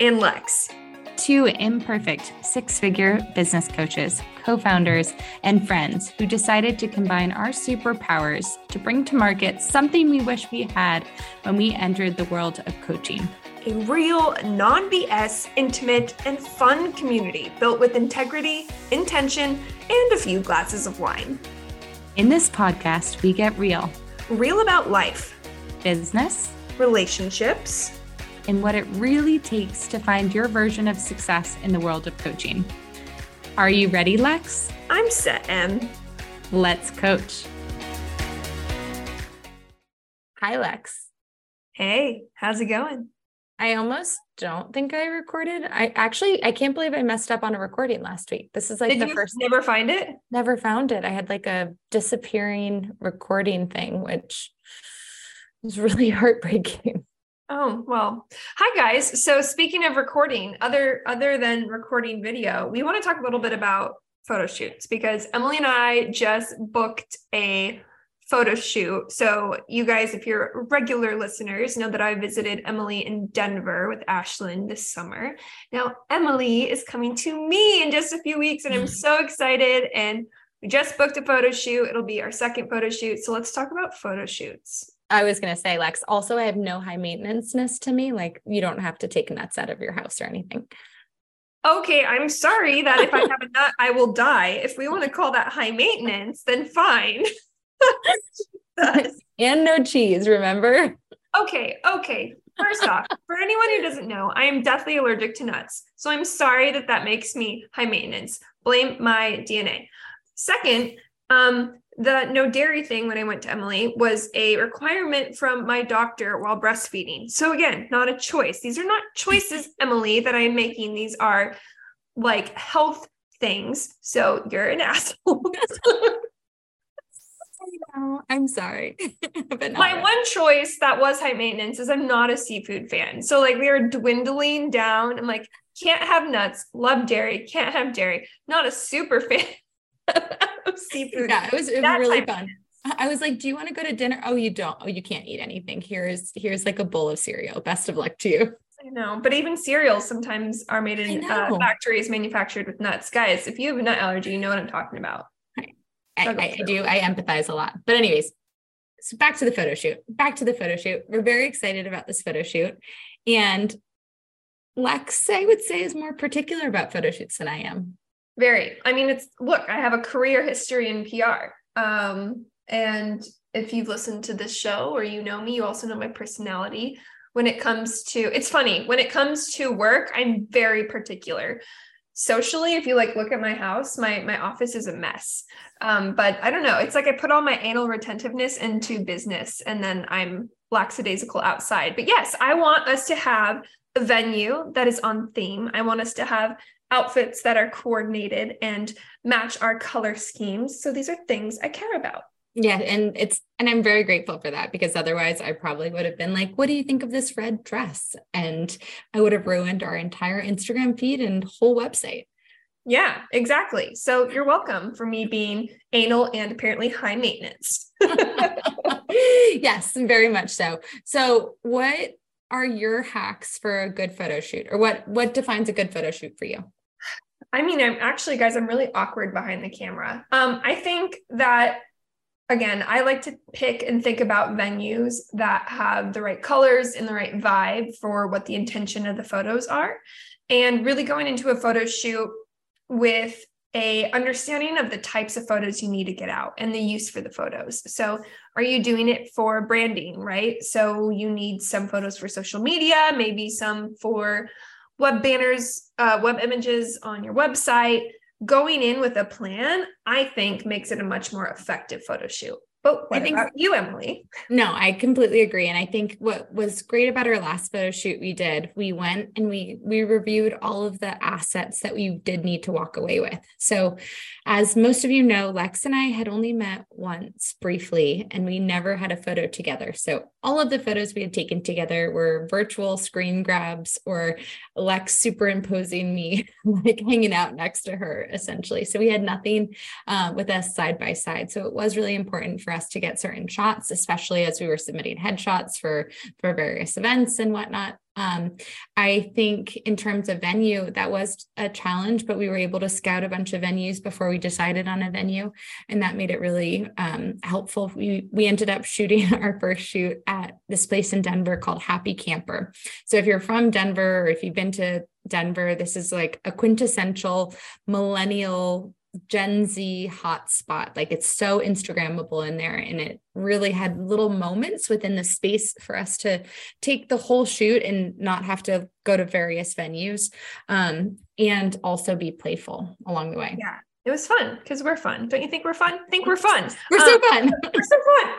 and Lex. Two imperfect six figure business coaches, co founders, and friends who decided to combine our superpowers to bring to market something we wish we had when we entered the world of coaching. A real, non BS, intimate, and fun community built with integrity, intention, and a few glasses of wine. In this podcast, we get real, Real about life, business, relationships, and what it really takes to find your version of success in the world of coaching. Are you ready, Lex? I'm set, Em. Let's coach. Hi, Lex. Hey, how's it going? I almost don't think I recorded. I actually I can't believe I messed up on a recording last week. This is like Did the you first never find it? never found it. I had like a disappearing recording thing, which was really heartbreaking. Oh, well. Hi guys. So speaking of recording, other other than recording video, we want to talk a little bit about photo shoots because Emily and I just booked a photo shoot. So you guys, if you're regular listeners, know that I visited Emily in Denver with Ashlyn this summer. Now Emily is coming to me in just a few weeks and I'm so excited and we just booked a photo shoot. It'll be our second photo shoot. So let's talk about photo shoots. I was gonna say, Lex, also I have no high maintenanceness to me. Like you don't have to take nuts out of your house or anything. Okay, I'm sorry that if I have a nut, I will die. If we want to call that high maintenance, then fine. and no cheese, remember? okay, okay. First off, for anyone who doesn't know, I am deathly allergic to nuts. So I'm sorry that that makes me high maintenance. Blame my DNA. Second, um, the no dairy thing when I went to Emily was a requirement from my doctor while breastfeeding. So again, not a choice. These are not choices, Emily, that I am making. These are like health things. So you're an asshole. I'm sorry. but My one choice that was high maintenance is I'm not a seafood fan. So like we are dwindling down. I'm like, can't have nuts, love dairy, can't have dairy. Not a super fan of seafood. yeah, it was, it was really fun. I was like, "Do you want to go to dinner?" Oh, you don't. Oh, you can't eat anything. Here's here's like a bowl of cereal. Best of luck to you. I know, but even cereals sometimes are made in uh, factories manufactured with nuts. Guys, if you have a nut allergy, you know what I'm talking about. I, Struggle I, I do. I empathize a lot. But anyways, so back to the photo shoot. Back to the photo shoot. We're very excited about this photo shoot, and Lex, I would say, is more particular about photo shoots than I am. Very. I mean, it's look, I have a career history in PR. Um, and if you've listened to this show or you know me, you also know my personality. When it comes to it's funny, when it comes to work, I'm very particular. Socially, if you like look at my house, my my office is a mess. Um, but I don't know. It's like I put all my anal retentiveness into business and then I'm lackadaisical outside. But yes, I want us to have a venue that is on theme. I want us to have outfits that are coordinated and match our color schemes. So these are things I care about. Yeah, and it's and I'm very grateful for that because otherwise I probably would have been like, "What do you think of this red dress?" and I would have ruined our entire Instagram feed and whole website. Yeah, exactly. So you're welcome for me being anal and apparently high maintenance. yes, very much so. So, what are your hacks for a good photo shoot, or what what defines a good photo shoot for you? I mean, I'm actually, guys, I'm really awkward behind the camera. Um, I think that again, I like to pick and think about venues that have the right colors and the right vibe for what the intention of the photos are, and really going into a photo shoot with a understanding of the types of photos you need to get out and the use for the photos. So, are you doing it for branding, right? So, you need some photos for social media, maybe some for web banners, uh, web images on your website. Going in with a plan, I think, makes it a much more effective photo shoot. But what I think- about you, Emily? No, I completely agree. And I think what was great about our last photo shoot we did, we went and we we reviewed all of the assets that we did need to walk away with. So as most of you know, Lex and I had only met once briefly and we never had a photo together. So all of the photos we had taken together were virtual screen grabs or Lex superimposing me like hanging out next to her essentially. So we had nothing uh, with us side by side. So it was really important for for us to get certain shots, especially as we were submitting headshots for for various events and whatnot. Um, I think in terms of venue, that was a challenge, but we were able to scout a bunch of venues before we decided on a venue, and that made it really um, helpful. We we ended up shooting our first shoot at this place in Denver called Happy Camper. So if you're from Denver or if you've been to Denver, this is like a quintessential millennial Gen Z hotspot. Like it's so Instagrammable in there. And it really had little moments within the space for us to take the whole shoot and not have to go to various venues um, and also be playful along the way. Yeah. It was fun because we're fun. Don't you think we're fun? think we're fun. We're so um, fun. we're so fun.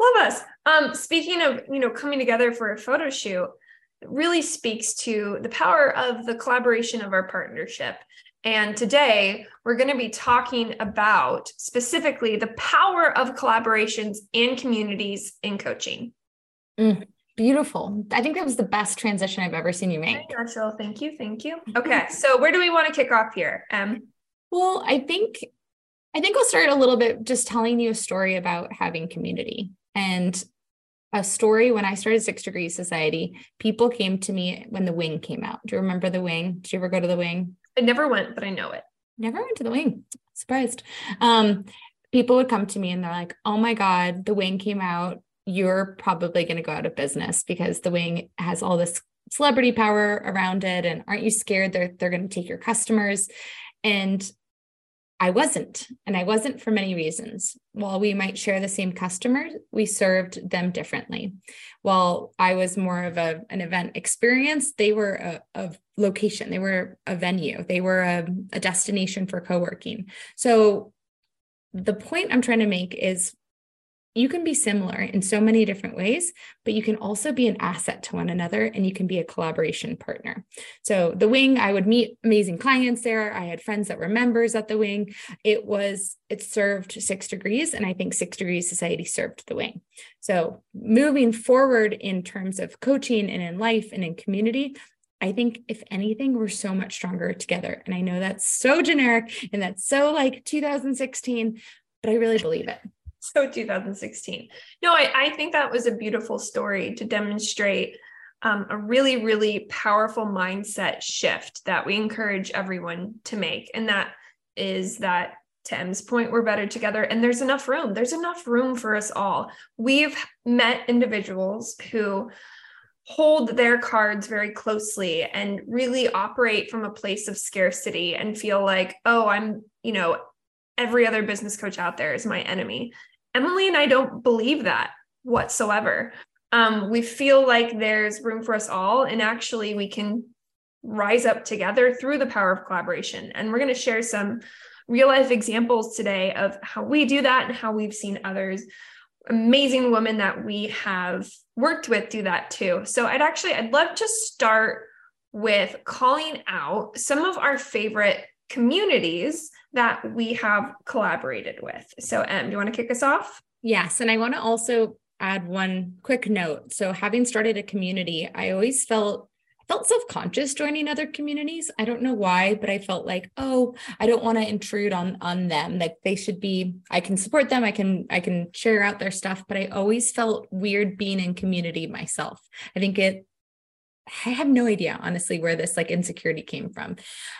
Love us. Um, speaking of, you know, coming together for a photo shoot, really speaks to the power of the collaboration of our partnership and today we're going to be talking about specifically the power of collaborations in communities in coaching. Mm, beautiful. I think that was the best transition I've ever seen you make. Rachel, thank you. Thank you. Okay. so where do we want to kick off here? Um, well, I think I think I'll start a little bit just telling you a story about having community. And a story when I started Six Degrees Society, people came to me when the wing came out. Do you remember the wing? Did you ever go to the wing? I never went, but I know it. Never went to the wing. Surprised. Um, people would come to me and they're like, oh my God, the wing came out. You're probably going to go out of business because the wing has all this celebrity power around it. And aren't you scared they're, they're going to take your customers? And I wasn't, and I wasn't for many reasons. While we might share the same customers, we served them differently. While I was more of a, an event experience, they were a, a location, they were a venue, they were a, a destination for co working. So, the point I'm trying to make is you can be similar in so many different ways, but you can also be an asset to one another and you can be a collaboration partner. So, the wing, I would meet amazing clients there. I had friends that were members at the wing. It was, it served six degrees, and I think six degrees society served the wing. So, moving forward in terms of coaching and in life and in community, I think if anything, we're so much stronger together. And I know that's so generic and that's so like 2016, but I really believe it so 2016 no I, I think that was a beautiful story to demonstrate um, a really really powerful mindset shift that we encourage everyone to make and that is that to Em's point, we're better together and there's enough room. There's enough room for us all. We've met individuals who hold their cards very closely and really operate from a place of scarcity and feel like, oh, I'm, you know, every other business coach out there is my enemy. Emily and I don't believe that whatsoever. Um, we feel like there's room for us all, and actually, we can rise up together through the power of collaboration. And we're going to share some real life examples today of how we do that and how we've seen others amazing women that we have worked with do that too. So I'd actually I'd love to start with calling out some of our favorite communities that we have collaborated with. So, Em, do you want to kick us off? Yes. And I want to also add one quick note. So, having started a community, I always felt felt self-conscious joining other communities i don't know why but i felt like oh i don't want to intrude on on them like they should be i can support them i can i can share out their stuff but i always felt weird being in community myself i think it I have no idea, honestly, where this like insecurity came from.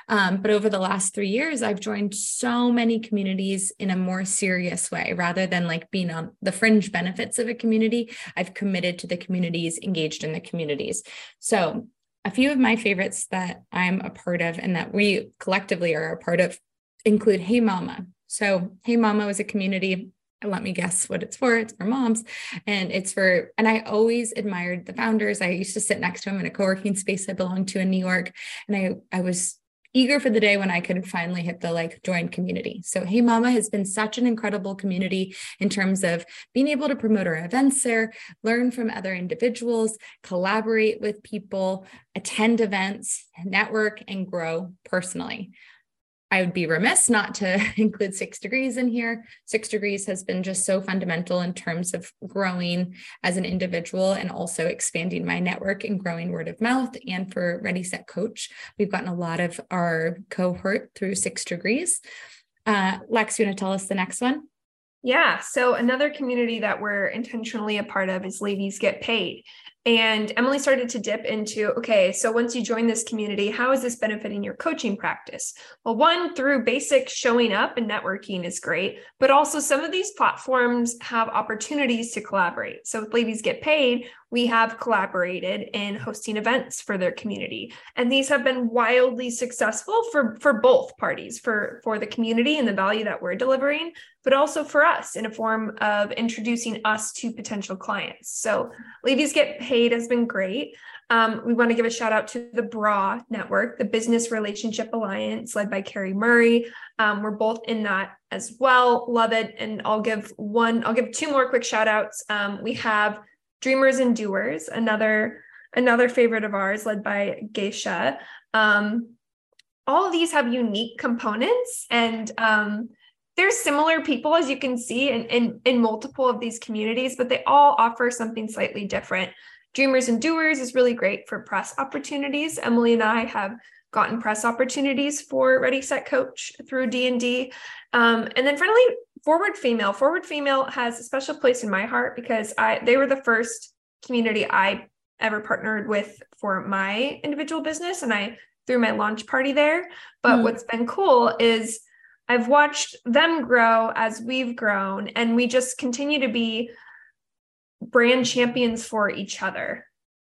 Um, but over the last three years, I've joined so many communities in a more serious way rather than like being on the fringe benefits of a community. I've committed to the communities, engaged in the communities. So, a few of my favorites that I'm a part of and that we collectively are a part of include Hey Mama. So, Hey Mama is a community let me guess what it's for. It's for moms. And it's for, and I always admired the founders. I used to sit next to them in a co-working space I belonged to in New York. And I, I was eager for the day when I could finally hit the like join community. So Hey Mama has been such an incredible community in terms of being able to promote our events there, learn from other individuals, collaborate with people, attend events, network, and grow personally. I would be remiss not to include Six Degrees in here. Six Degrees has been just so fundamental in terms of growing as an individual and also expanding my network and growing word of mouth. And for Ready Set Coach, we've gotten a lot of our cohort through Six Degrees. Uh, Lex, you want to tell us the next one? Yeah. So another community that we're intentionally a part of is Ladies Get Paid. And Emily started to dip into okay, so once you join this community, how is this benefiting your coaching practice? Well, one, through basic showing up and networking is great, but also some of these platforms have opportunities to collaborate. So, with Ladies Get Paid, we have collaborated in hosting events for their community and these have been wildly successful for for both parties for for the community and the value that we're delivering but also for us in a form of introducing us to potential clients so ladies get paid has been great um, we want to give a shout out to the BRA network, the Business Relationship Alliance, led by Carrie Murray. Um, we're both in that as well. Love it. And I'll give one, I'll give two more quick shout outs. Um, we have Dreamers and Doers, another another favorite of ours, led by Gesche. Um, all these have unique components and um, there's similar people as you can see in, in in multiple of these communities but they all offer something slightly different. Dreamers and doers is really great for press opportunities. Emily and i have gotten press opportunities for ready set coach through d&d um, and then finally Forward Female. Forward Female has a special place in my heart because I they were the first community I ever partnered with for my individual business and I threw my launch party there. But mm. what's been cool is I've watched them grow as we've grown and we just continue to be brand champions for each other,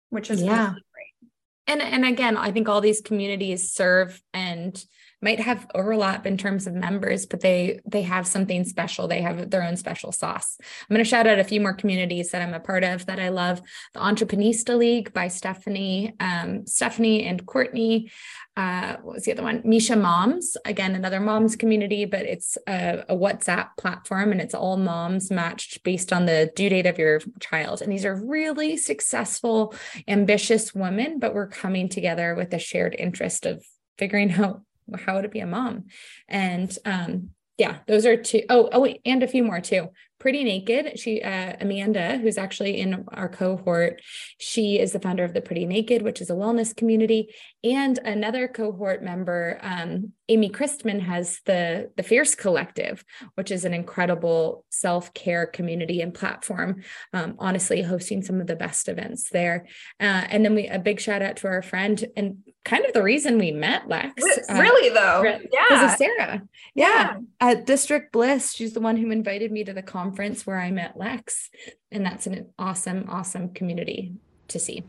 which is yeah. Really great. And and again, I think all these communities serve and might have overlap in terms of members but they they have something special. They have their own special sauce. I'm going to shout out a few more communities that i'm a part of that i love. The entreprenista league by stephanie um, stephanie and courtney. Uh, what was the other one? Misha Moms, again, another moms community, but it's a, a, WhatsApp platform and it's all moms matched based on the due date of your child. And these are really successful, ambitious women, but we're coming together with a shared interest of figuring out how would it be a mom? And um, yeah, those are two. Oh, oh, wait, and a few more too. Pretty Naked. She, uh, Amanda, who's actually in our cohort, she is the founder of the Pretty Naked, which is a wellness community. And another cohort member, um, Amy Christman, has the the Fierce Collective, which is an incredible self care community and platform. Um, honestly, hosting some of the best events there. Uh, and then we a big shout out to our friend and kind of the reason we met Lex. Really uh, though, yeah, Because of Sarah. Yeah. yeah, at District Bliss, she's the one who invited me to the conference conference where I met Lex. And that's an awesome, awesome community to see.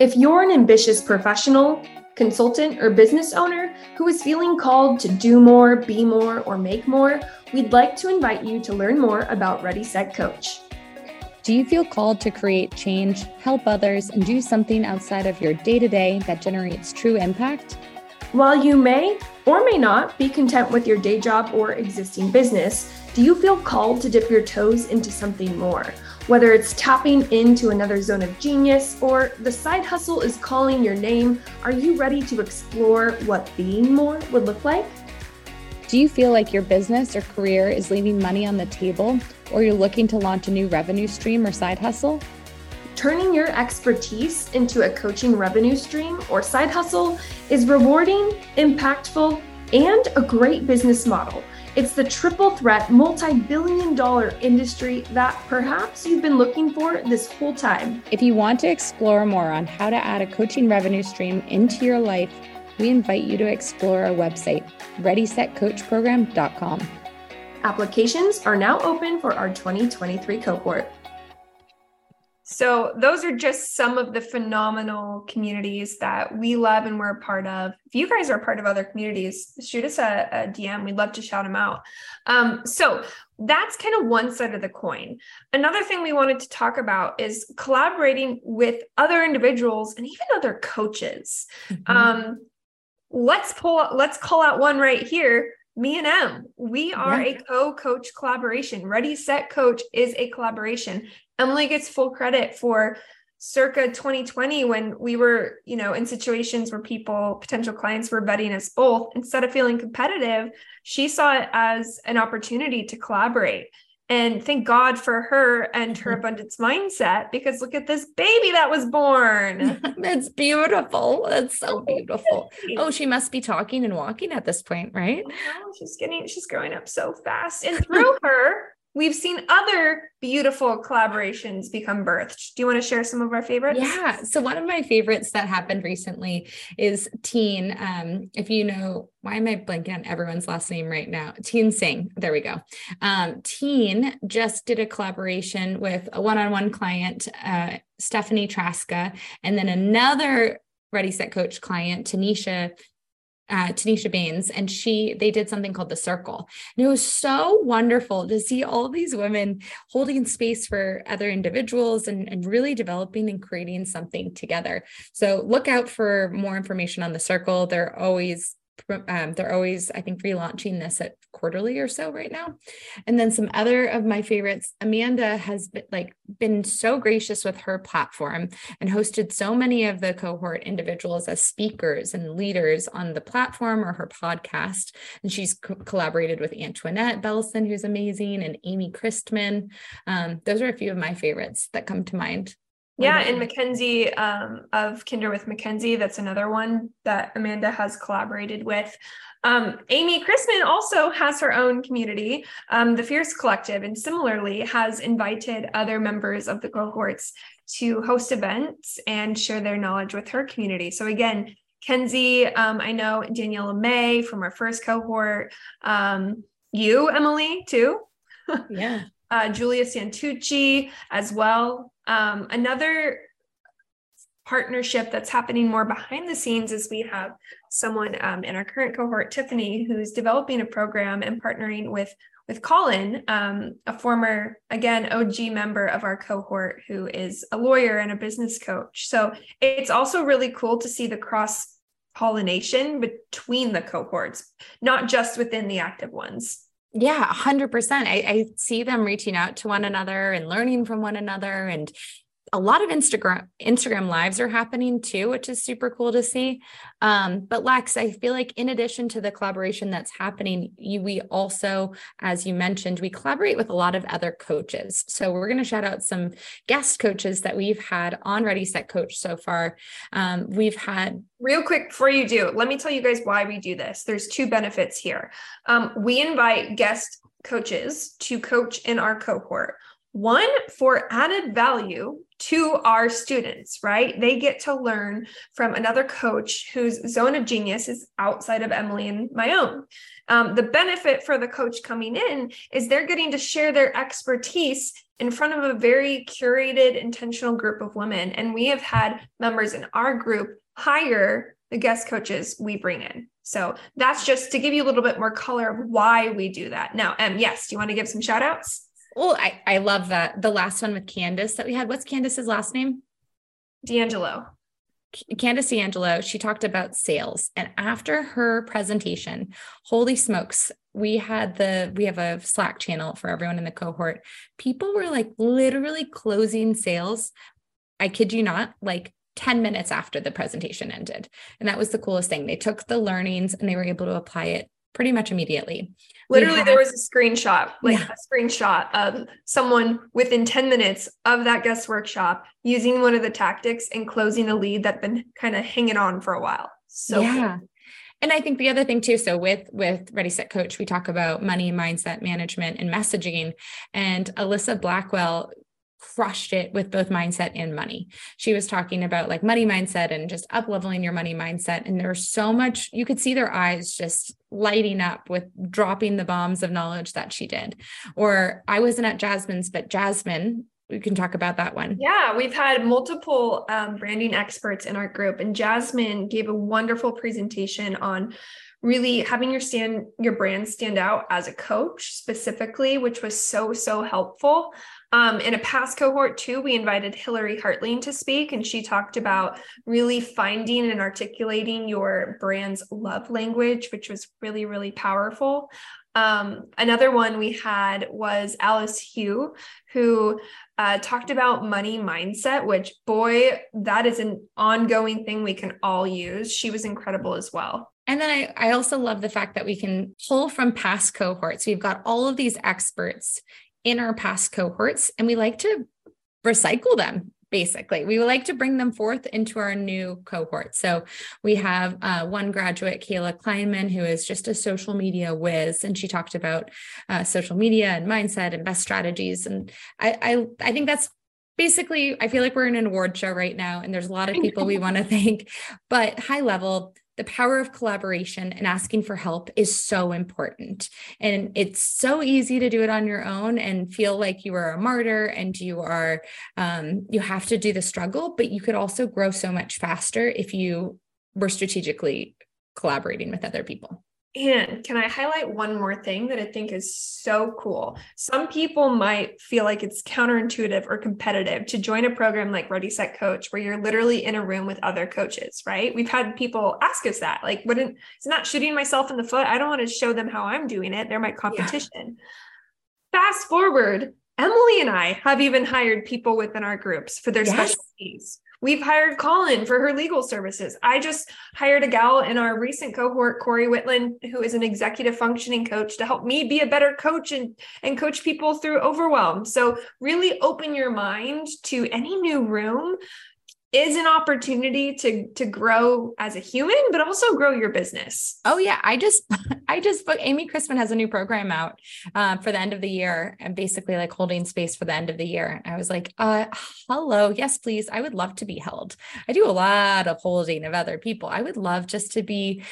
If you're an ambitious professional, consultant, or business owner who is feeling called to do more, be more, or make more, we'd like to invite you to learn more about Ready Set Coach. Do you feel called to create change, help others, and do something outside of your day to day that generates true impact? While you may or may not be content with your day job or existing business, do you feel called to dip your toes into something more? Whether it's tapping into another zone of genius or the side hustle is calling your name, are you ready to explore what being more would look like? Do you feel like your business or career is leaving money on the table, or you're looking to launch a new revenue stream or side hustle? Turning your expertise into a coaching revenue stream or side hustle is rewarding, impactful, and a great business model it's the triple threat, multi billion dollar industry that perhaps you've been looking for this whole time. If you want to explore more on how to add a coaching revenue stream into your life, we invite you to explore our website, readysetcoachprogram.com. Applications are now open for our 2023 cohort. So, those are just some of the phenomenal communities that we love and we're a part of. If you guys are part of other communities, shoot us a, a DM. We'd love to shout them out. Um, so, that's kind of one side of the coin. Another thing we wanted to talk about is collaborating with other individuals and even other coaches. Mm-hmm. Um, let's pull, let's call out one right here me and Em, we are yeah. a co-coach collaboration. Ready Set Coach is a collaboration. Emily gets full credit for circa 2020 when we were, you know, in situations where people, potential clients were betting us both. Instead of feeling competitive, she saw it as an opportunity to collaborate. And thank God for her and her mm-hmm. abundance mindset because look at this baby that was born. it's beautiful. It's so oh, beautiful. Oh, she must be talking and walking at this point, right? she's getting, she's growing up so fast. And through her, we've seen other beautiful collaborations become birthed. Do you want to share some of our favorites? Yeah. So one of my favorites that happened recently is Teen. Um, if you know, why am I blanking on everyone's last name right now? Teen Singh. There we go. Um, Teen just did a collaboration with a one-on-one client, uh, Stephanie Traska, and then another Ready Set Coach client, Tanisha uh, Tanisha Baines, and she they did something called the Circle, and it was so wonderful to see all these women holding space for other individuals and, and really developing and creating something together. So look out for more information on the Circle. They're always um, they're always, I think, relaunching this at quarterly or so right now. And then some other of my favorites, Amanda has been like been so gracious with her platform and hosted so many of the cohort individuals as speakers and leaders on the platform or her podcast. And she's co- collaborated with Antoinette Belson, who's amazing, and Amy Christman. Um, those are a few of my favorites that come to mind. Yeah, and Mackenzie um, of Kinder with Mackenzie, that's another one that Amanda has collaborated with. Um, Amy Christman also has her own community, um, the Fierce Collective, and similarly has invited other members of the cohorts to host events and share their knowledge with her community. So again, Kenzie, um, I know Daniela May from our first cohort, um, you, Emily, too. Yeah. uh, Julia Santucci as well. Um, another partnership that's happening more behind the scenes is we have someone um, in our current cohort, Tiffany, who's developing a program and partnering with with Colin, um, a former, again, OG member of our cohort who is a lawyer and a business coach. So it's also really cool to see the cross pollination between the cohorts, not just within the active ones. Yeah, 100%. I, I see them reaching out to one another and learning from one another and a lot of Instagram Instagram lives are happening too, which is super cool to see. Um, but Lex, I feel like in addition to the collaboration that's happening, you, we also, as you mentioned, we collaborate with a lot of other coaches. So we're going to shout out some guest coaches that we've had on Ready Set Coach so far. Um, we've had real quick before you do, let me tell you guys why we do this. There's two benefits here. Um, we invite guest coaches to coach in our cohort. One for added value to our students, right? They get to learn from another coach whose zone of genius is outside of Emily and my own. Um, the benefit for the coach coming in is they're getting to share their expertise in front of a very curated, intentional group of women. And we have had members in our group hire the guest coaches we bring in. So that's just to give you a little bit more color of why we do that. Now, um, yes, do you want to give some shout outs? Well, I, I love that. The last one with Candace that we had. What's Candace's last name? D'Angelo. Candace D'Angelo, she talked about sales. And after her presentation, holy smokes, we had the, we have a Slack channel for everyone in the cohort. People were like literally closing sales. I kid you not, like 10 minutes after the presentation ended. And that was the coolest thing. They took the learnings and they were able to apply it pretty much immediately. Literally, had, there was a screenshot, like yeah. a screenshot of someone within 10 minutes of that guest workshop using one of the tactics and closing a lead that been kind of hanging on for a while. So yeah. Cool. And I think the other thing too, so with with Ready Set Coach, we talk about money, mindset management, and messaging. And Alyssa Blackwell crushed it with both mindset and money. She was talking about like money mindset and just up leveling your money mindset. And there's so much, you could see their eyes just lighting up with dropping the bombs of knowledge that she did. Or I wasn't at Jasmine's, but Jasmine, we can talk about that one. Yeah, we've had multiple um, branding experts in our group, and Jasmine gave a wonderful presentation on really having your stand your brand stand out as a coach specifically which was so so helpful um, in a past cohort, too, we invited Hillary Hartling to speak, and she talked about really finding and articulating your brand's love language, which was really, really powerful. Um, another one we had was Alice Hugh, who uh, talked about money mindset, which, boy, that is an ongoing thing we can all use. She was incredible as well. And then I, I also love the fact that we can pull from past cohorts. We've got all of these experts in our past cohorts and we like to recycle them basically. We would like to bring them forth into our new cohort. So we have uh, one graduate, Kayla Kleinman, who is just a social media whiz, and she talked about uh, social media and mindset and best strategies. And I, I, I think that's basically, I feel like we're in an award show right now, and there's a lot of people we want to thank, but high level, the power of collaboration and asking for help is so important. And it's so easy to do it on your own and feel like you are a martyr and you are, um, you have to do the struggle, but you could also grow so much faster if you were strategically collaborating with other people. And can I highlight one more thing that I think is so cool? Some people might feel like it's counterintuitive or competitive to join a program like Ready Set Coach, where you're literally in a room with other coaches, right? We've had people ask us that, like, wouldn't it's not shooting myself in the foot? I don't want to show them how I'm doing it. They're my competition. Yeah. Fast forward, Emily and I have even hired people within our groups for their yes. specialties. We've hired Colin for her legal services. I just hired a gal in our recent cohort, Corey Whitland, who is an executive functioning coach to help me be a better coach and, and coach people through overwhelm. So, really open your mind to any new room is an opportunity to to grow as a human but also grow your business. Oh yeah. I just i just booked amy christman has a new program out uh, for the end of the year and basically like holding space for the end of the year. I was like uh hello. Yes please. I would love to be held. I do a lot of holding of other people. I would love just to be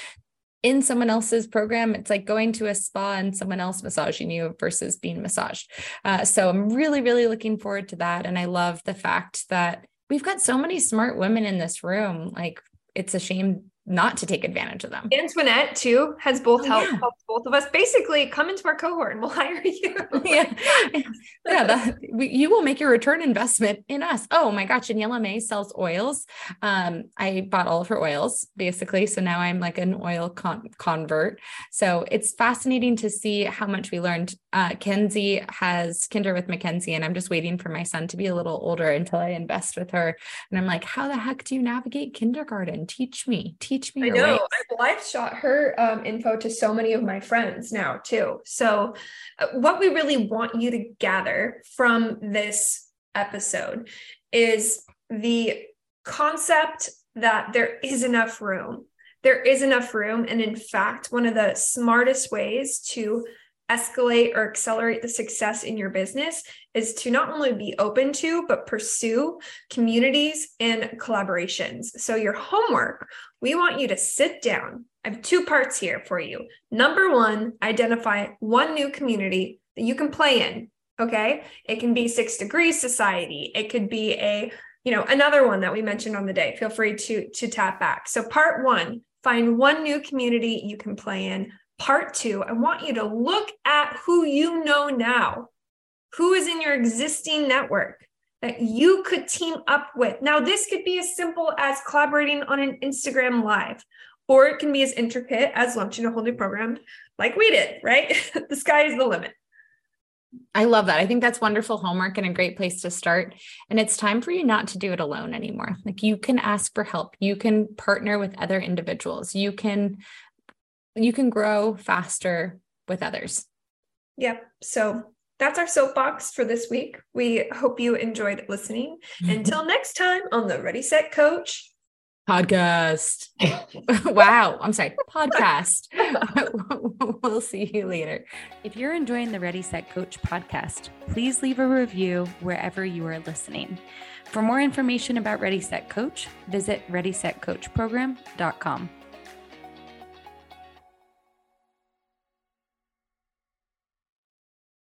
in someone else's program. It's like going to a spa and someone else massaging you versus being massaged. Uh, so I'm really, really looking forward to that. And I love the fact that we've got so many smart women in this room. Like it's a shame not to take advantage of them. Antoinette too has both oh, helped, yeah. helped, both of us. Basically, come into our cohort and we'll hire you. yeah, yeah. That, we, you will make your return investment in us. Oh my gosh, Daniela May sells oils. Um, I bought all of her oils basically, so now I'm like an oil con- convert. So it's fascinating to see how much we learned. Uh, Kenzie has Kinder with Mackenzie, and I'm just waiting for my son to be a little older until I invest with her. And I'm like, how the heck do you navigate kindergarten? Teach me. Teach teach me. I know. I've live shot her um, info to so many of my friends now too. So, uh, what we really want you to gather from this episode is the concept that there is enough room. There is enough room, and in fact, one of the smartest ways to escalate or accelerate the success in your business is to not only be open to, but pursue communities and collaborations. So, your homework, we want you to sit down. I have two parts here for you. Number one, identify one new community that you can play in. Okay. It can be Six Degrees Society, it could be a you know another one that we mentioned on the day feel free to to tap back so part one find one new community you can play in Part two, I want you to look at who you know now, who is in your existing network that you could team up with. Now, this could be as simple as collaborating on an Instagram live, or it can be as intricate as launching a whole new program like we did, right? the sky is the limit. I love that. I think that's wonderful homework and a great place to start. And it's time for you not to do it alone anymore. Like you can ask for help. You can partner with other individuals. You can you can grow faster with others. Yep. So that's our soapbox for this week. We hope you enjoyed listening. Mm-hmm. Until next time on the Ready Set Coach podcast. wow. I'm sorry, podcast. we'll see you later. If you're enjoying the Ready Set Coach podcast, please leave a review wherever you are listening. For more information about Ready Set Coach, visit readysetcoachprogram.com.